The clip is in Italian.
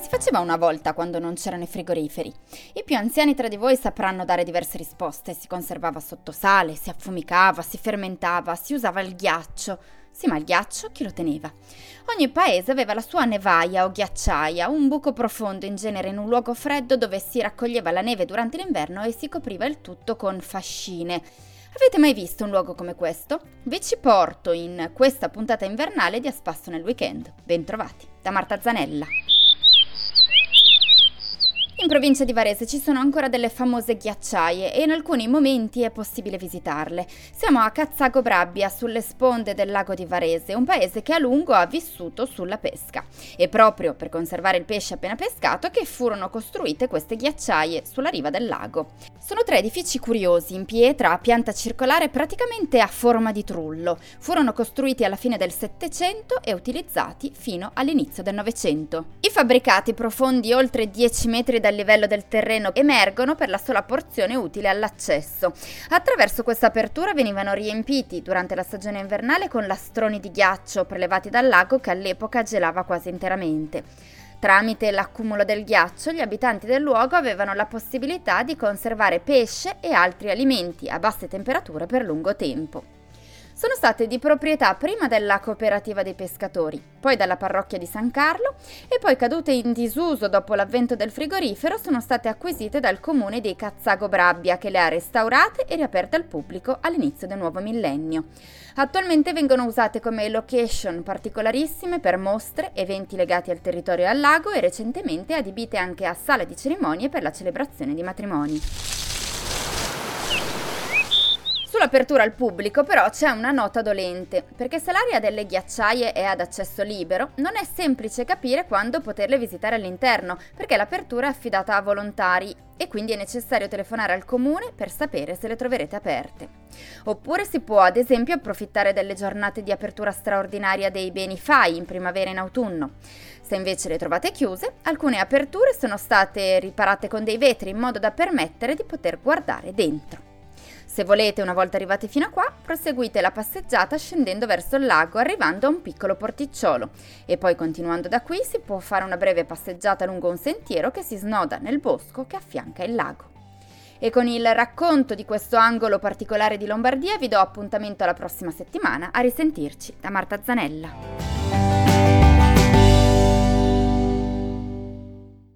faceva una volta quando non c'erano i frigoriferi? I più anziani tra di voi sapranno dare diverse risposte. Si conservava sotto sale, si affumicava, si fermentava, si usava il ghiaccio. Sì, ma il ghiaccio chi lo teneva? Ogni paese aveva la sua nevaia o ghiacciaia, un buco profondo in genere in un luogo freddo dove si raccoglieva la neve durante l'inverno e si copriva il tutto con fascine. Avete mai visto un luogo come questo? Vi ci porto in questa puntata invernale di A Spasso nel Weekend. Bentrovati, da Marta Zanella. In provincia di Varese ci sono ancora delle famose ghiacciaie e in alcuni momenti è possibile visitarle. Siamo a Cazzago Brabbia, sulle sponde del lago di Varese, un paese che a lungo ha vissuto sulla pesca. E proprio per conservare il pesce appena pescato che furono costruite queste ghiacciaie sulla riva del lago. Sono tre edifici curiosi in pietra a pianta circolare praticamente a forma di trullo. Furono costruiti alla fine del Settecento e utilizzati fino all'inizio del Novecento. I fabbricati profondi oltre 10 metri dal livello del terreno emergono per la sola porzione utile all'accesso. Attraverso questa apertura venivano riempiti durante la stagione invernale con lastroni di ghiaccio prelevati dal lago che all'epoca gelava quasi interamente. Tramite l'accumulo del ghiaccio gli abitanti del luogo avevano la possibilità di conservare pesce e altri alimenti a basse temperature per lungo tempo sono state di proprietà prima della cooperativa dei pescatori, poi dalla parrocchia di San Carlo e poi cadute in disuso dopo l'avvento del frigorifero sono state acquisite dal comune di Cazzago Brabbia che le ha restaurate e riaperte al pubblico all'inizio del nuovo millennio. Attualmente vengono usate come location particolarissime per mostre, eventi legati al territorio e al lago e recentemente adibite anche a sale di cerimonie per la celebrazione di matrimoni. Sull'apertura al pubblico però c'è una nota dolente, perché se l'area delle ghiacciaie è ad accesso libero, non è semplice capire quando poterle visitare all'interno, perché l'apertura è affidata a volontari e quindi è necessario telefonare al comune per sapere se le troverete aperte. Oppure si può ad esempio approfittare delle giornate di apertura straordinaria dei beni FAI in primavera e in autunno. Se invece le trovate chiuse, alcune aperture sono state riparate con dei vetri in modo da permettere di poter guardare dentro. Se volete, una volta arrivati fino a qua, proseguite la passeggiata scendendo verso il lago arrivando a un piccolo porticciolo e poi continuando da qui si può fare una breve passeggiata lungo un sentiero che si snoda nel bosco che affianca il lago. E con il racconto di questo angolo particolare di Lombardia vi do appuntamento alla prossima settimana. A risentirci da Marta Zanella.